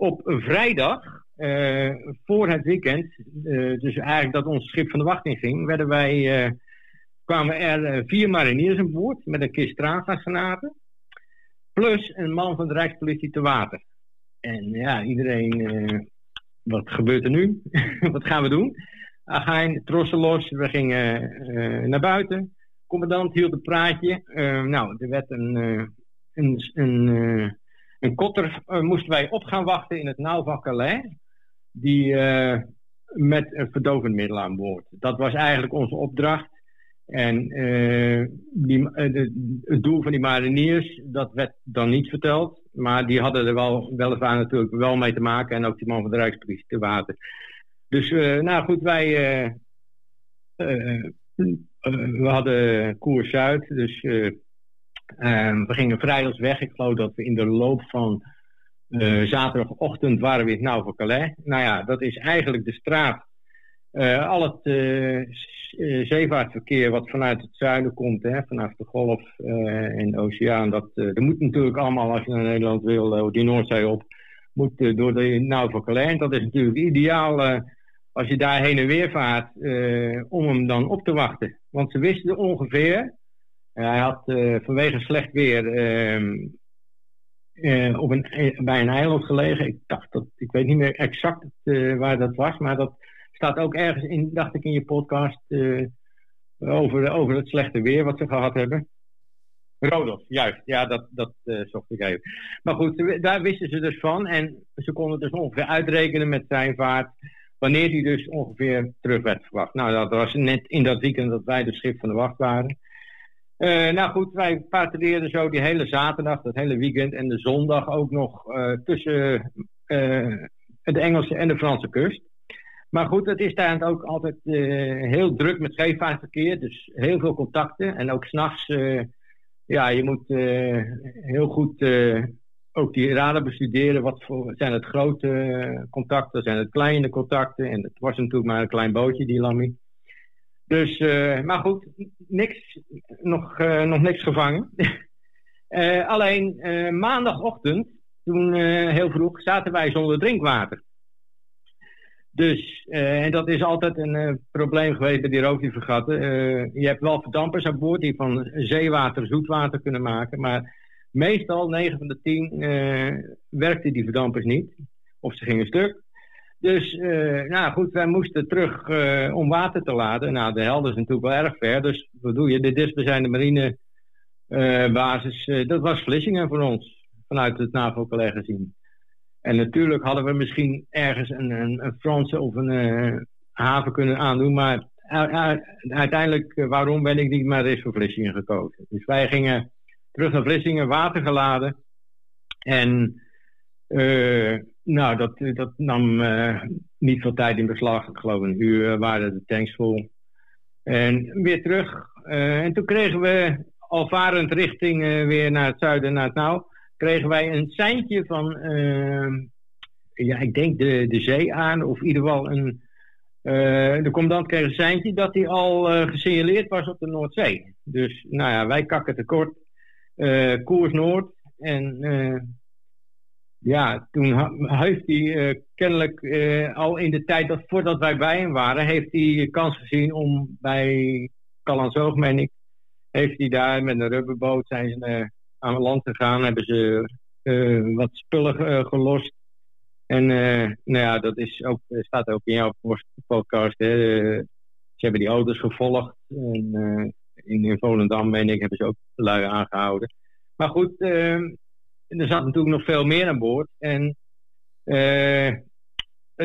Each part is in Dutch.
op vrijdag, voor het weekend, dus eigenlijk dat ons schip van de wacht ging, werden wij, kwamen er vier mariniers aan boord met een kist traangasgranaten. Plus een man van de Rijkspolitie te water. En ja, iedereen, wat gebeurt er nu? wat gaan we doen? Agijn, trossen los, we gingen naar buiten commandant hield een praatje. Nou, er werd een, een, een, een kotter, moesten wij op gaan wachten in het nauw van Calais. Die met een verdovend middel aan boord. Dat was eigenlijk onze opdracht. En die, de, het doel van die mariniers, dat werd dan niet verteld. Maar die hadden er wel, weliswaar natuurlijk wel mee te maken. En ook die man van de Rijkspolitie te water. Dus nou goed, wij eh, we hadden koers Zuid, dus uh, we gingen vrijdags weg. Ik geloof dat we in de loop van uh, zaterdagochtend waren we in het voor Calais. Nou ja, dat is eigenlijk de straat. al het zeevaartverkeer wat vanuit het zuiden komt, hè, vanaf de golf en de oceaan, dat, dat moet natuurlijk allemaal als je naar Nederland wil, die Noordzee op, moet door de voor Calais. Dat is natuurlijk ideaal als je daar heen en weer vaart, uh, om hem dan op te wachten. Want ze wisten ongeveer, hij had uh, vanwege slecht weer uh, op een, bij een eiland gelegen. Ik dacht dat, ik weet niet meer exact waar dat was, maar dat staat ook ergens in, dacht ik in je podcast, over, over het slechte weer wat ze gehad hebben. Rodolf, juist. Ja, dat, dat zocht ik even. Maar goed, daar wisten ze dus van. En ze konden dus ongeveer uitrekenen met zijn vaart Wanneer die dus ongeveer terug werd verwacht. Nou, dat was net in dat weekend dat wij de schip van de wacht waren. Uh, nou goed, wij patrouilleerden zo die hele zaterdag, dat hele weekend en de zondag ook nog uh, tussen uh, de Engelse en de Franse kust. Maar goed, het is daar ook altijd heel druk met scheepvaartverkeer, dus heel veel contacten. En ook s'nachts, ja, je moet heel goed ook die raden bestuderen. Wat voor, zijn het grote eh, contacten, zijn het kleine contacten? En het was natuurlijk maar een klein bootje, die Lammy. Dus, uh, maar goed, niks, nog, uh, nog niks gevangen. uh, alleen maandagochtend, toen heel vroeg, zaten wij zonder drinkwater. Dus, en dat is altijd een probleem geweest bij die roofdiervergatten. je hebt wel verdampers aan boord die van zeewater zoetwater kunnen maken, maar Meestal, 9 van de 10, uh, eh, werkten die verdampers niet. Of ze gingen stuk. Dus, uh, nou goed, wij moesten terug uh, om water te laden. Nou, de helder is natuurlijk wel erg ver. Dus wat doe je? De dichtstbijzijnde marinebasis, dat was Vlissingen voor ons. Vanuit het NAVO-college gezien. En natuurlijk hadden we misschien ergens een, een, een Franse of een haven kunnen aandoen. Maar uiteindelijk, waarom ben ik niet maar eens voor Vlissingen gekozen? Dus wij gingen terug naar Vlissingen, water geladen. En nou, dat, dat nam uh, niet veel tijd in beslag. Ik geloof een uur waren de tanks vol. En weer terug. Uh, en toen kregen we, al varend richting weer naar het zuiden, naar het nauw, kregen wij een seintje van, ja, ik denk de, de zee aan, of in ieder geval een, de commandant kreeg een seintje dat hij al gesignaleerd was op de Noordzee. Dus, nou ja, wij kakken tekort. Eh, koers Noord. En eh, ja, toen heeft hij eh, kennelijk al in de tijd dat voordat wij bij hem waren, heeft hij kans gezien om bij Callanzoog, meen ik, heeft hij daar met een rubberboot zijn ze aan het land gegaan, hebben ze wat spullen gelost. En nou ja, dat is ook, staat ook in jouw podcast. Ze hebben die auto's gevolgd. En, in, in Volendam, meen ik, hebben ze ook lui aangehouden. Maar goed, uh, er zat natuurlijk nog veel meer aan boord. En uh,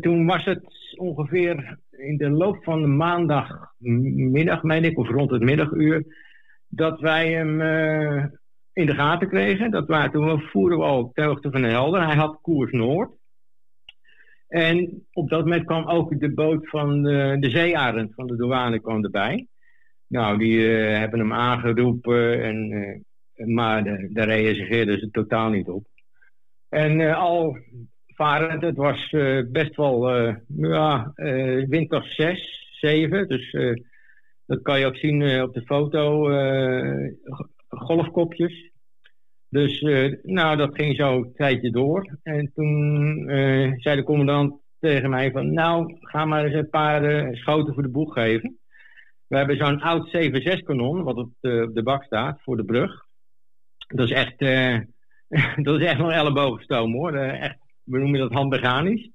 toen was het ongeveer in de loop van de maandagmiddag, meen ik, of rond het middaguur, dat wij hem uh, in de gaten kregen. Dat waren, toen voeren we al ter hoogte van de Helder. Hij had koers Noord. En op dat moment kwam ook de boot van de, de zeearend van de douane kwam erbij. Nou, die uh, hebben hem aangeroepen, en, maar daar reageerden ze totaal niet op. En uh, al varend, het was best wel ja, windkracht 6, 7. Dus dat kan je ook zien op de foto. golfkopjes. Dus nou, dat ging zo een tijdje door. En toen zei de commandant tegen mij van... nou, ga maar eens een paar schoten voor de boeg geven. We hebben zo'n oud 7.6-kanon, wat op de, op de, bak staat, voor de brug. Dat is echt, dat is echt nog ellebogenstoom hoor. echt, we noemen dat handmechanisch.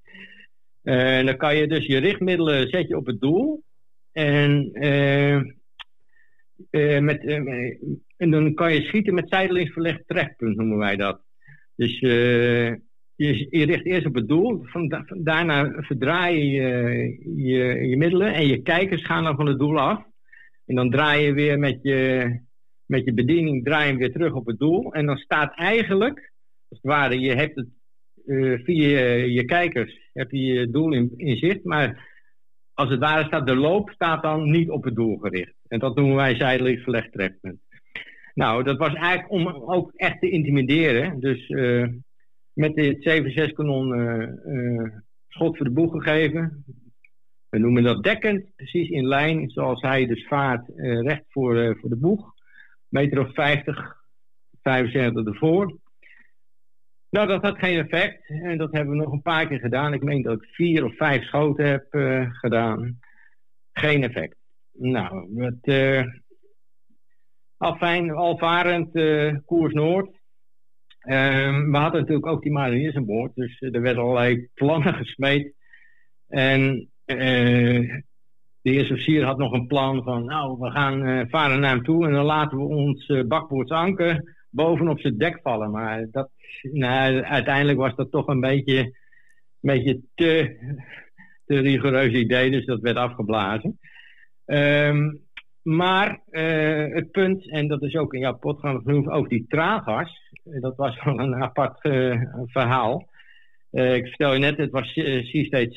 En dan kan je dus je richtmiddelen zet je op het doel. En, uh, met, uh, en dan kan je schieten met zijdelings verlegd trekpunt, noemen wij dat. Dus je, je, richt eerst op het doel, daarna verdraai je, je je middelen en je kijkers gaan dan van het doel af. En dan draai je weer met je, met je bediening draai je weer terug op het doel. En dan staat eigenlijk, als het ware, je hebt het via je, kijkers, heb je je doel in, in zicht. Maar als het ware staat de loop staat dan niet op het doel gericht. En dat noemen wij zijdelijk verlegd trekpunt. Nou, dat was eigenlijk om ook echt te intimideren. Dus uh, met dit 7-6 kanon uh, schot voor de boeg gegeven. We noemen dat dekkend, precies in lijn zoals hij dus vaart recht voor, voor de boeg. Meter of 50, 75 ervoor. Nou, dat had geen effect. En dat hebben we nog een paar keer gedaan. Ik meen dat ik vier of vijf schoten heb uh, gedaan. Geen effect. Nou, het, uh, afijn, alvarend uh, koers Noord. Um, we hadden natuurlijk ook die mariniers aan boord. Dus er werden allerlei plannen gesmeed. En de eerste officier had nog een plan van... Nou, we gaan varen naar hem toe en dan laten we ons bakboords anker bovenop zijn dek vallen. Maar dat, nou, uiteindelijk was dat toch een beetje, een beetje te, te rigoureus idee, dus dat werd afgeblazen. Um, maar uh, het punt, en dat is ook in jouw podcast genoemd, over die traaggas. Dat was wel een apart uh, verhaal. Uh, ik vertel je net, het was Sea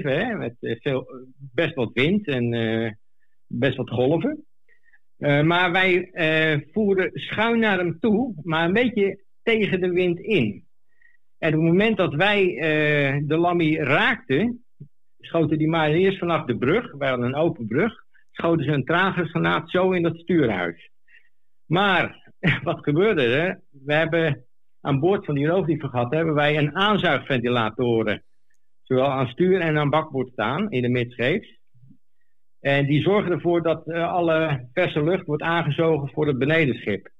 6-7, hè, met veel, best wat wind en best wat golven. Maar wij voeren schuin naar hem toe, maar een beetje tegen de wind in. En op het moment dat wij de Lammy raakten, schoten die maar eerst vanaf de brug, wij hadden een open brug, schoten ze een tragersgranaat zo in dat stuurhuis. Maar wat gebeurde er? We hebben aan boord van die roofdievergat hebben wij een aanzuigventilatoren, zowel aan stuur en aan bakboord staan in de midscheeps. En die zorgen ervoor dat uh, alle verse lucht wordt aangezogen voor het benedenschip.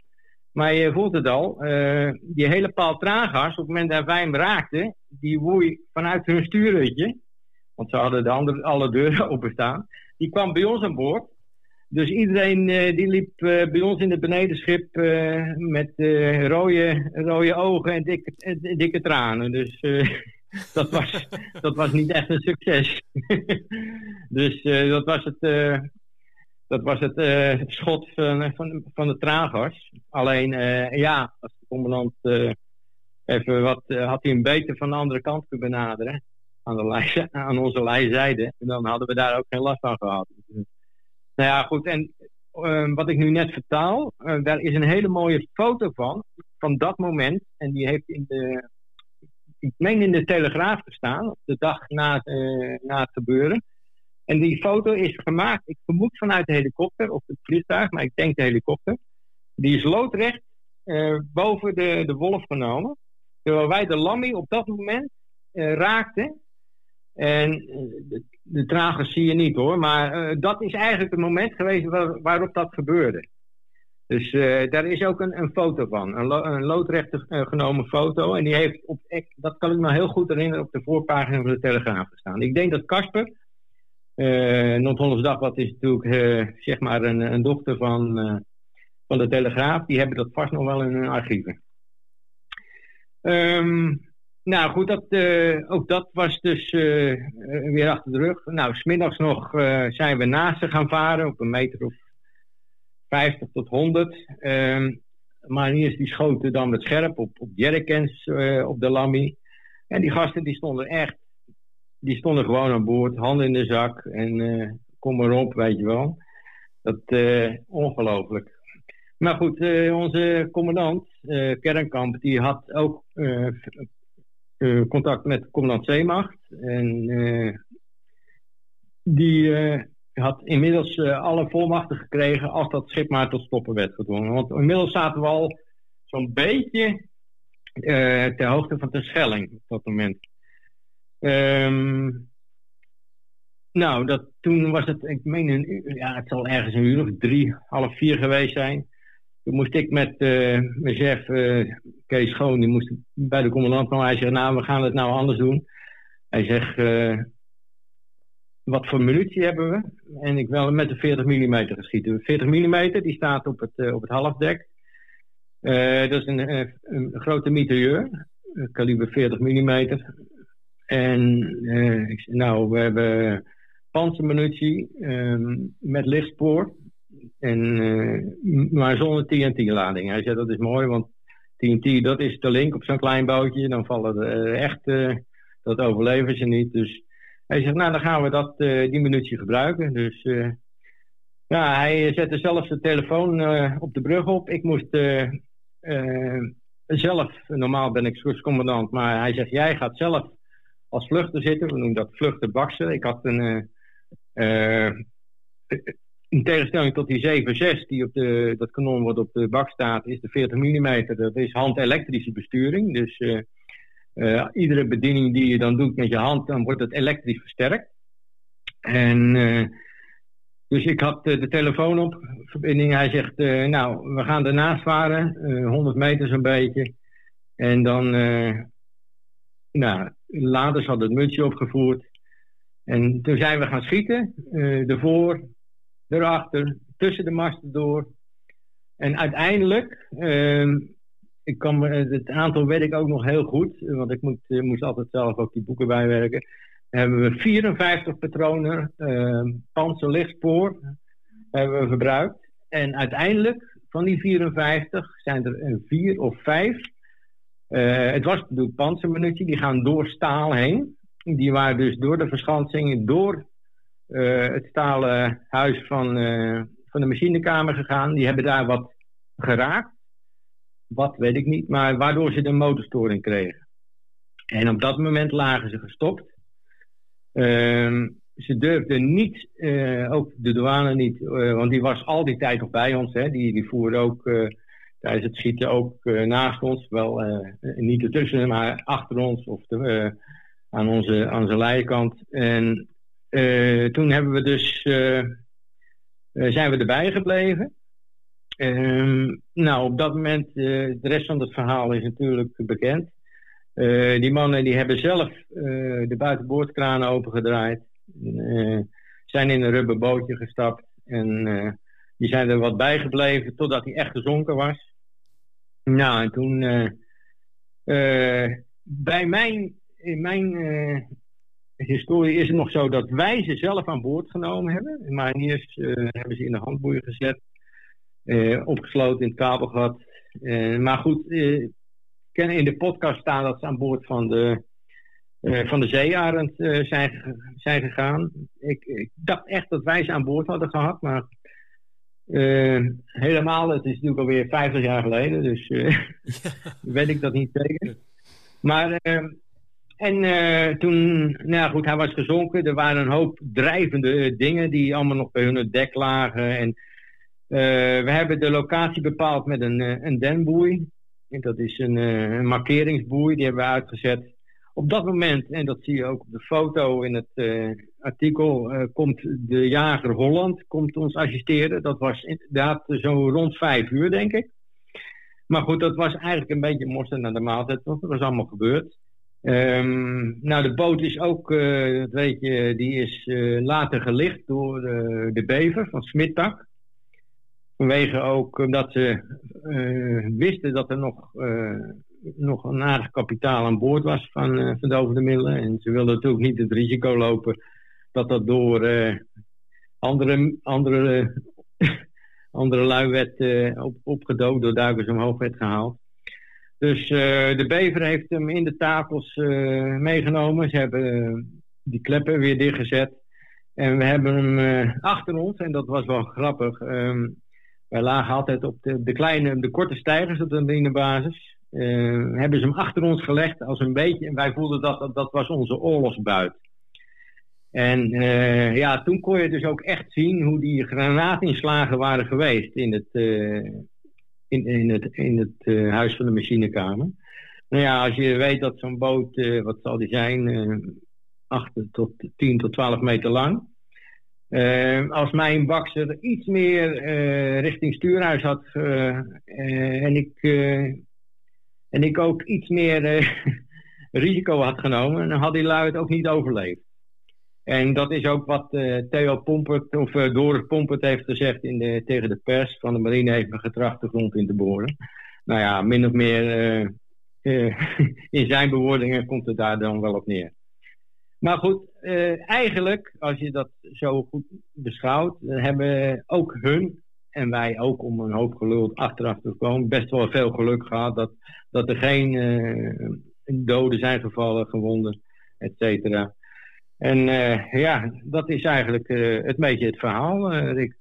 Maar je voelt het al, uh, die hele paal op het moment dat wij hem raakten, die woei vanuit hun stuurhutje, want ze hadden de andere, alle deuren openstaan, die kwam bij ons aan boord. Dus iedereen uh, die liep bij ons in het benedenschip met rode, rode ogen en dikke, dikke tranen. Dus dat, was, dat was niet echt een succes. dus dat was het, dat was het schot van, van, de tragers. Alleen, ja, als de commandant even wat, had hij een beter van de andere kant kunnen benaderen. Aan, de lijn, aan onze lijzijde. En dan hadden we daar ook geen last van gehad. Nou ja, goed. En wat ik nu net vertaal, daar is een hele mooie foto van. Van dat moment. En die heeft in de ik meen in de Telegraaf gestaan, op de dag na, uh, na het gebeuren. En die foto is gemaakt, ik vermoed vanuit de helikopter of het vliegtuig, maar ik denk de helikopter. Die is loodrecht uh, boven de, de wolf genomen. Terwijl wij de lammy op dat moment raakten. En de, de tragers zie je niet hoor, maar dat is eigenlijk het moment geweest waar, waarop dat gebeurde. Dus uh, daar is ook een, een foto van, een, lo loodrecht genomen foto. En die heeft, op, dat kan ik me heel goed herinneren, op de voorpagina van de Telegraaf gestaan. Ik denk dat Casper, uh, Noord-Hollands is natuurlijk zeg maar een, een dochter van, van de Telegraaf. Die hebben dat vast nog wel in hun archieven. Um, nou goed, dat, ook dat was dus weer achter de rug. Nou, smiddags nog zijn we naast ze gaan varen op een meter of 50 tot 100. Um, mariniers die schoten dan met scherp op, op jerrycans op de Lammy. En die gasten die stonden echt, die stonden gewoon aan boord, handen in de zak en kom maar op, weet je wel. Dat ongelooflijk. Maar goed, onze commandant, Kernkamp, die had ook contact met commandant Zeemacht. En die had inmiddels alle volmachten gekregen als dat schip maar tot stoppen werd gedwongen. Want inmiddels zaten we al zo'n beetje ter hoogte van de Schelling op dat moment. Ehm, nou, dat, toen was het, ik meen, een, ja, het zal ergens een uur of drie, half vier geweest zijn. Moest ik met uh, mijn chef uh, Kees Schoon, die moest bij de commandant komen. Hij zegt, nou, we gaan het nou anders doen. Hij zegt, uh, wat voor munitie hebben we? En ik wil met de 40 mm geschieten. De 40 mm die staat op het, op het halfdek. dat is een, een grote mitrailleur, kaliber 40 mm. En nou, we hebben panzermunitie um, met lichtspoor. En, uh, maar zonder TNT-lading. Hij zei dat is mooi, want TNT dat is de link op zo'n klein bootje. Dan vallen de, uh, echt, uh, dat overleven ze niet. Dus hij zegt, nou dan gaan we dat, die munitie gebruiken. Dus ja, hij zette zelf de telefoon op de brug op. Ik moest zelf, normaal ben ik schoolcommandant, maar hij zegt, jij gaat zelf als vluchter zitten. We noemen dat vluchten baksen. Ik had een in tegenstelling tot die 7.6 die op de, dat kanon wat op de bak staat, is de 40 mm, dat is handelektrische besturing. Dus uh, uh, iedere bediening die je dan doet met je hand, dan wordt het elektrisch versterkt. En dus ik had de telefoon op, verbinding. Hij zegt, nou, we gaan ernaast varen, 100 meter zo'n beetje. En dan, nou, laders hadden het mutsje opgevoerd. En toen zijn we gaan schieten, ervoor, erachter, tussen de masten door. En uiteindelijk, uh, ik kan, het aantal weet ik ook nog heel goed, want ik moet, uh, moest altijd zelf ook die boeken bijwerken. Hebben we 54 patronen uh, panzerlichtspoor hebben we gebruikt. En uiteindelijk, van die 54, zijn er vier of vijf. het was de panzermunitie, die gaan door staal heen. Die waren dus door de verschansing, door het stalen huis van, uh, van de machinekamer gegaan. Die hebben daar wat geraakt. Wat weet ik niet, maar waardoor ze de motorstoring kregen. En op dat moment lagen ze gestopt. Uh, ze durfden niet, uh, ook de douane niet, want die was al die tijd nog bij ons. Hè. Die, die voerde ook tijdens het schieten ook naast ons. Wel niet ertussen, maar achter ons of de, aan onze, aan onze lijkant. En toen hebben we dus, uh, zijn we erbij gebleven. Um, nou, op dat moment, de rest van het verhaal is natuurlijk bekend. die mannen die hebben zelf de buitenboordkraan opengedraaid. zijn in een rubberbootje gestapt. En die zijn er wat bijgebleven totdat hij echt gezonken was. Nou, en toen... bij mijn in mijn historie is het nog zo dat wij ze zelf aan boord genomen hebben. De mariniers uh, hebben ze in de handboeien gezet, uh, opgesloten in het kabelgat. maar goed, ik ken in de podcast staan dat ze aan boord van de, van de zeearend zijn, zijn gegaan. Ik, ik, dacht echt dat wij ze aan boord hadden gehad, maar helemaal, het is natuurlijk alweer 50 jaar geleden, dus ja. weet ik dat niet zeker. Maar en uh, toen, nou goed, hij was gezonken. Er waren een hoop drijvende dingen die allemaal nog bij hun dek lagen. En uh, we hebben de locatie bepaald met een, een denboei. En dat is een, een, markeringsboei, die hebben we uitgezet. Op dat moment, en dat zie je ook op de foto in het artikel, komt de jager Holland komt ons assisteren. Dat was inderdaad zo rond vijf uur, denk ik. Maar goed, dat was eigenlijk een beetje morsen naar de maaltijd. Dat was allemaal gebeurd. Um, nou, de boot is ook, dat weet je, die is uh, later gelicht door de, de bever van Smittak. Vanwege ook omdat ze wisten dat er nog, nog een aardig kapitaal aan boord was van verdovende middelen. En ze wilden natuurlijk niet het risico lopen dat dat door andere, andere, andere lui werd op, opgedood, door duikers omhoog werd gehaald. Dus uh, de bever heeft hem in de tafels uh, meegenomen. Ze hebben uh, die kleppen weer dichtgezet. En we hebben hem achter ons, en dat was wel grappig. Um, wij lagen altijd op de, de kleine, de korte stijgers op de marinebasis. hebben ze hem achter ons gelegd als een beetje. En wij voelden dat dat, dat was onze oorlogsbuit. En ja, toen kon je dus ook echt zien hoe die granaatinslagen waren geweest in het, in, in het, in het huis van de machinekamer. Nou ja, als je weet dat zo'n boot, wat zal die zijn, 8 tot 10 tot 12 meter lang. als mijn bakser iets meer richting stuurhuis had en, ik, en ik ook iets meer risico had genomen, dan had die lui het ook niet overleefd. En dat is ook wat uh, Theo Pompert, of uh, Doris Pompert heeft gezegd in de, tegen de pers. Van de marine heeft me getracht de grond in te boren. Nou ja, min of meer uh, in zijn bewoordingen komt het daar dan wel op neer. Maar goed, eigenlijk, als je dat zo goed beschouwt, hebben ook hun en wij ook om een hoop gelul achteraf te komen, best wel veel geluk gehad dat, dat er geen doden zijn gevallen, gewonden, et cetera. En uh, ja, dat is eigenlijk het beetje het verhaal, uh, Rick.